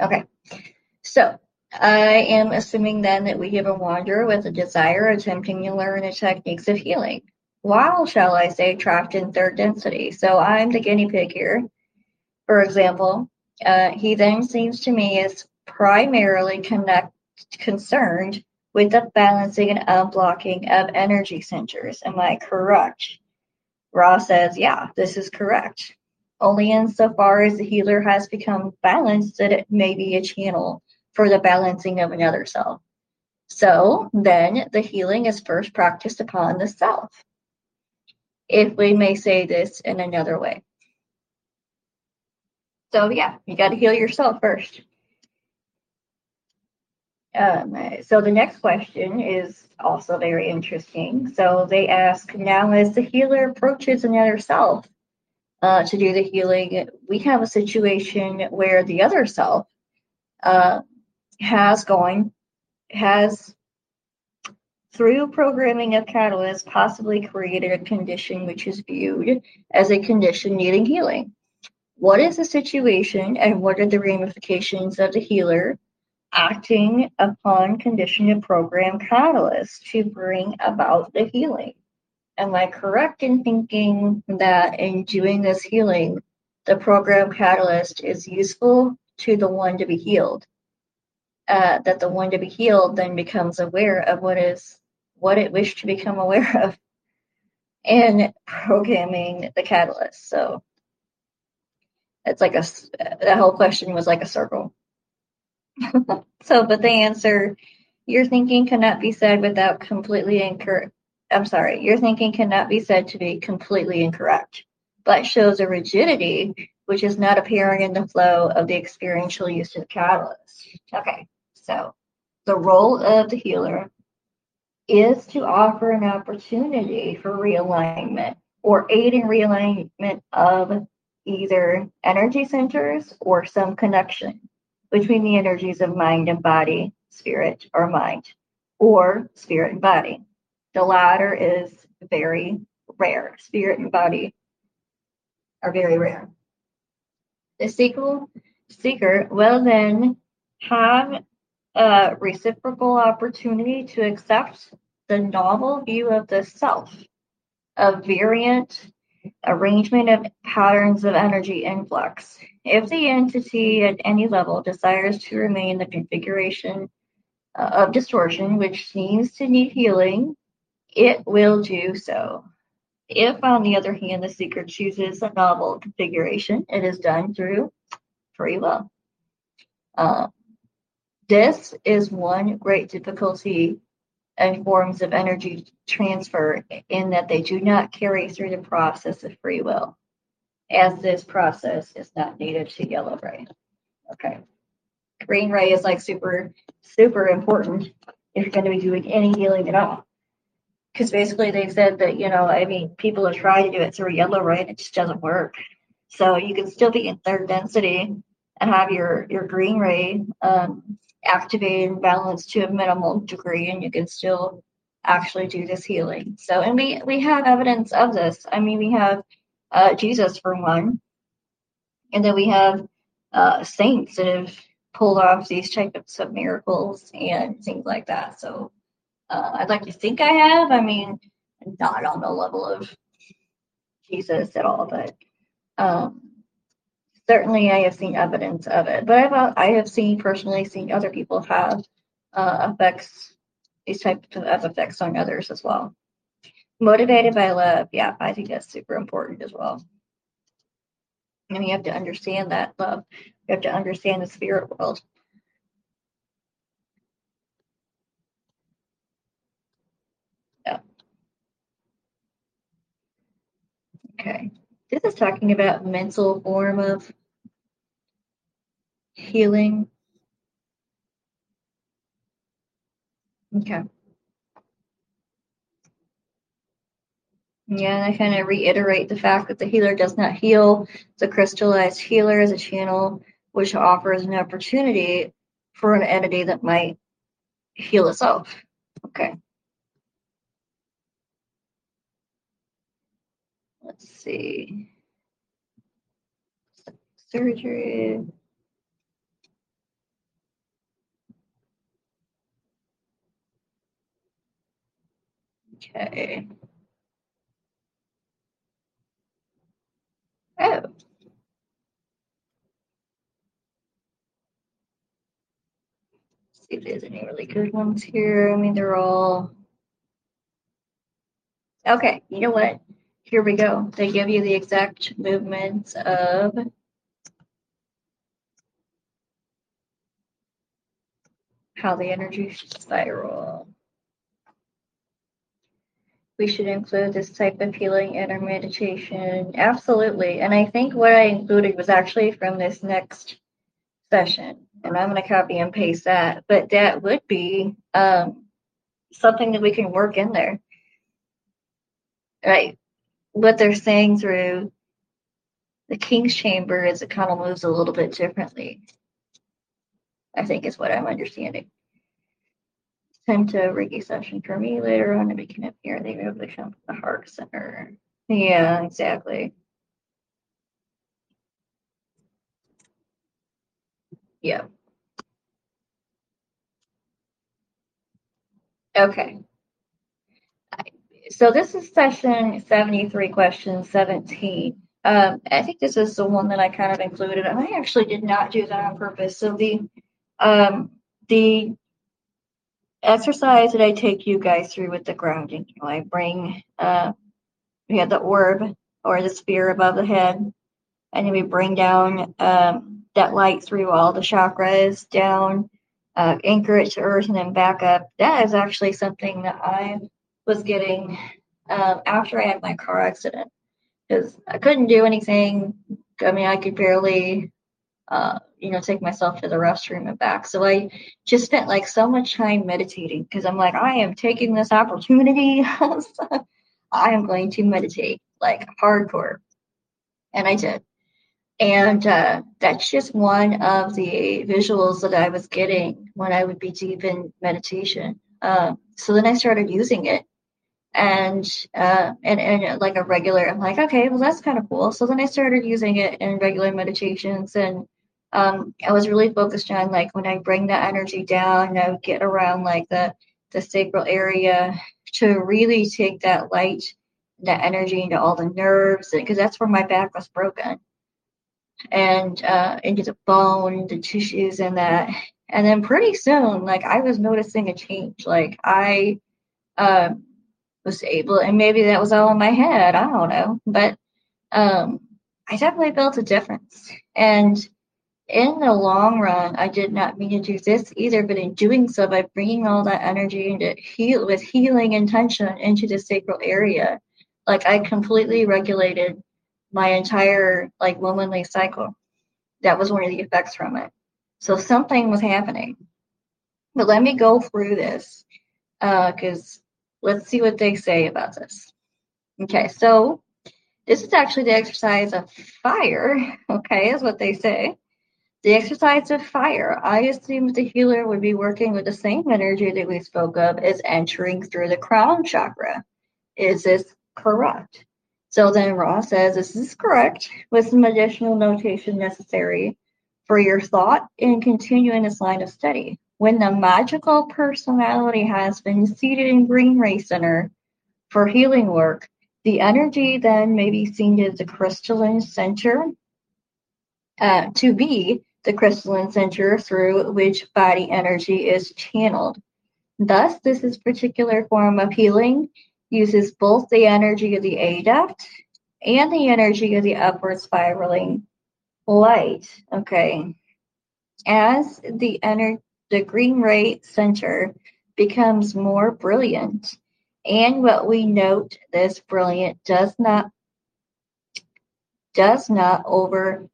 Okay, so I am assuming then that we have a wanderer with a desire attempting to learn the techniques of healing. While, shall I say, trapped in third density. So I'm the guinea pig here. For example, uh, he then seems to me is primarily connect, concerned with the balancing and unblocking of energy centers. Am I correct? Ra says, yeah, this is correct. Only insofar as the healer has become balanced that it may be a channel for the balancing of another self. So then the healing is first practiced upon the self. If we may say this in another way. So yeah, you got to heal yourself first. Um, so the next question is also very interesting. So they ask now, as the healer approaches another self uh, to do the healing, we have a situation where the other self uh, has going has through programming of catalyst possibly created a condition which is viewed as a condition needing healing. What is the situation and what are the ramifications of the healer acting upon conditioned program catalyst to bring about the healing. Am I correct in thinking that in doing this healing, the program catalyst is useful to the one to be healed? Uh, that the one to be healed then becomes aware of what is what it wished to become aware of and programming the catalyst. So it's like a the whole question was like a circle. so, but the answer, your thinking cannot be said without completely incorrect. I'm sorry, your thinking cannot be said to be completely incorrect, but shows a rigidity which is not appearing in the flow of the experiential use of the catalyst. Okay, so the role of the healer is to offer an opportunity for realignment or aid in realignment of either energy centers or some connection between the energies of mind and body, spirit or mind, or spirit and body. The latter is very rare. Spirit and body are very rare. The sequel, seeker will then have a reciprocal opportunity to accept the novel view of the self, a variant arrangement of patterns of energy influx. If the entity at any level desires to remain the configuration uh, of distortion, which seems to need healing, it will do so. If, on the other hand, the seeker chooses a novel configuration, it is done through free will. Uh, this is one great difficulty and forms of energy transfer in that they do not carry through the process of free will, as this process is not native to yellow ray. Okay. Green ray is like super, super important if you're going to be doing any healing at all. Because basically they've said that, you know, I mean, people have tried to do it through yellow ray and it just doesn't work. So you can still be in third density and have your, your green ray um, activated and balanced to a minimal degree, and you can still actually do this healing. So, and we, we have evidence of this. I mean, we have uh, Jesus for one, and then we have uh, saints that have pulled off these types of miracles and things like that. So uh, I'd like to think I have. I mean, not on the level of Jesus at all, but um, certainly I have seen evidence of it. But I've I have seen personally seen other people have uh, effects, these types of effects on others as well. Motivated by love, yeah, I think that's super important as well. And you have to understand that love. You have to understand the spirit world. Yeah. Okay. This is talking about mental form of healing. Okay. Yeah, and I kind of reiterate the fact that the healer does not heal. The crystallized healer is a channel which offers an opportunity for an entity that might heal itself. Okay. Let's see. Surgery. Okay. Oh. see if there's any really good ones here. I mean, they're all. Okay, you know what? Here we go. They give you the exact movements of how the energy should spiral. We should include this type of healing in our meditation. Absolutely. And I think what I included was actually from this next session. And I'm going to copy and paste that. But that would be um, something that we can work in there. Right what they're saying through the king's chamber is it kind of moves a little bit differently. I think is what I'm understanding. It's Time to Reiki session for me later on to be connect here. They move the come the heart center. Yeah, exactly. Yeah. Okay so this is session 73, question 17. Um, I think this is the one that I kind of included, I actually did not do that on purpose. So the um, the exercise that I take you guys through with the grounding, you know, I bring uh, we have the orb or the sphere above the head, and then we bring down um, that light through all the chakras down, uh, anchor it to earth, and then back up. That is actually something that I've was getting um, after I had my car accident because I couldn't do anything. I mean, I could barely, uh, you know, take myself to the restroom and back. So I just spent like so much time meditating because I'm like, I am taking this opportunity. I am going to meditate like hardcore. And I did. And uh, that's just one of the visuals that I was getting when I would be deep in meditation. Um, so then I started using it and uh and, and like a regular i'm like okay well that's kind of cool. So then i started using it in regular meditations and um i was really focused on like when i bring that energy down i would get around like the the sacral area to really take that light that energy into all the nerves because that's where my back was broken. And uh into the bone the tissues and that. And then pretty soon like i was noticing a change. Like i um was able, and maybe that was all in my head. I don't know, but um, I definitely felt a difference. And in the long run, I did not mean to do this either, but in doing so, by bringing all that energy into heal with healing intention into the sacral area, like I completely regulated my entire like womanly cycle. That was one of the effects from it. So something was happening. But let me go through this because uh, let's see what they say about this. Okay, so this is actually the exercise of fire, okay, is what they say. The exercise of fire. I assume the healer would be working with the same energy that we spoke of as entering through the crown chakra. Is this correct? So then Ra says this is correct with some additional notation necessary for your thought in continuing this line of study. When the magical personality has been seated in Green Ray Center for healing work, the energy then may be seen as the crystalline center uh, to be the crystalline center through which body energy is channeled. Thus, this is particular form of healing uses both the energy of the adept and the energy of the upward spiraling light. Okay. As the ener- the green ray center becomes more brilliant, and what we note this brilliant does not does not over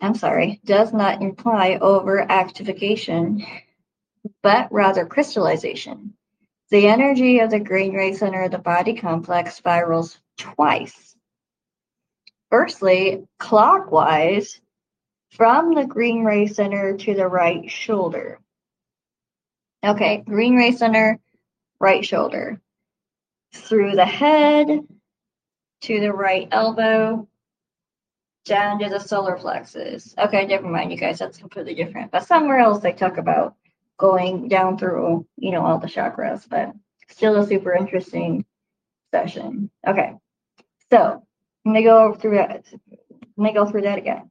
I'm sorry, does not imply over actification, but rather crystallization. The energy of the green ray center of the body complex spirals twice. Firstly, clockwise from the green ray center to the right shoulder. Okay, green ray center, right shoulder. Through the head to the right elbow, down to the solar plexus. Okay, never mind, you guys, that's completely different. But somewhere else they talk about going down through, you know, all the chakras, but still a super interesting session. Okay, so let me go through that. Let me go through that again.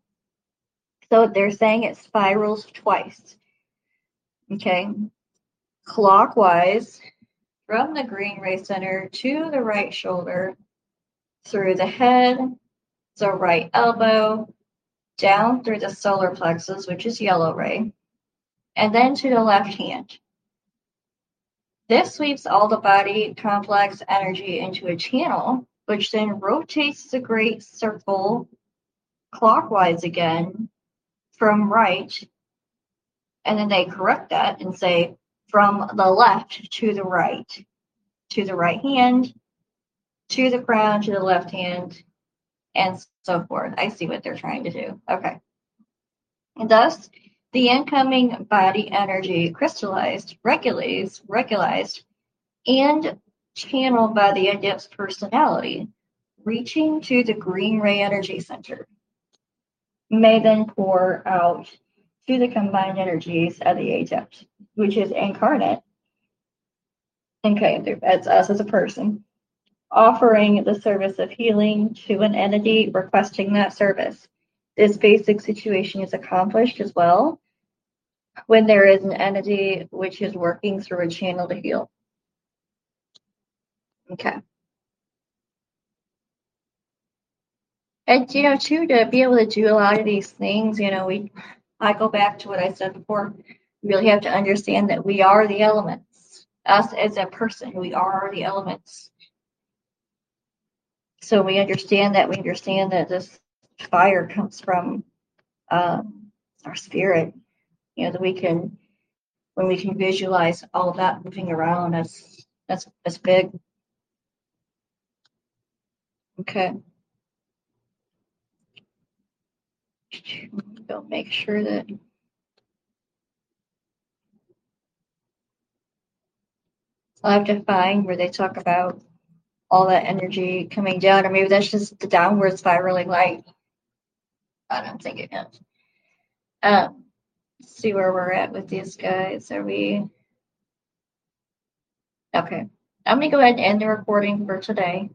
So they're saying it spirals twice. Okay, clockwise from the green ray center to the right shoulder, through the head, the right elbow, down through the solar plexus, which is yellow ray, and then to the left hand. This sweeps all the body complex energy into a channel, which then rotates the great circle clockwise again from right. And then they correct that and say from the left to the right, to the right hand, to the crown, to the left hand, and so forth. I see what they're trying to do. Okay. And thus, the incoming body energy crystallized, regulates, regularized, and channeled by the adept's personality, reaching to the green ray energy center, may then pour out to the combined energies of the adept, which is incarnate. Okay, that's us as a person, offering the service of healing to an entity requesting that service. This basic situation is accomplished as well when there is an entity which is working through a channel to heal. Okay. And you know, too, to be able to do a lot of these things, you know, we I go back to what I said before. We really have to understand that we are the elements. Us as a person, we are the elements. So we understand that. We understand that this fire comes from um, our spirit you know, that we can, when we can visualize all of that moving around, us that's, that's big. Okay. Go make sure that I'll have to find where they talk about all that energy coming down, or maybe that's just the downward spiraling light. I don't think it is. Um, see where we're at with these guys. Are we? Okay. I'm to go ahead and end the recording for today.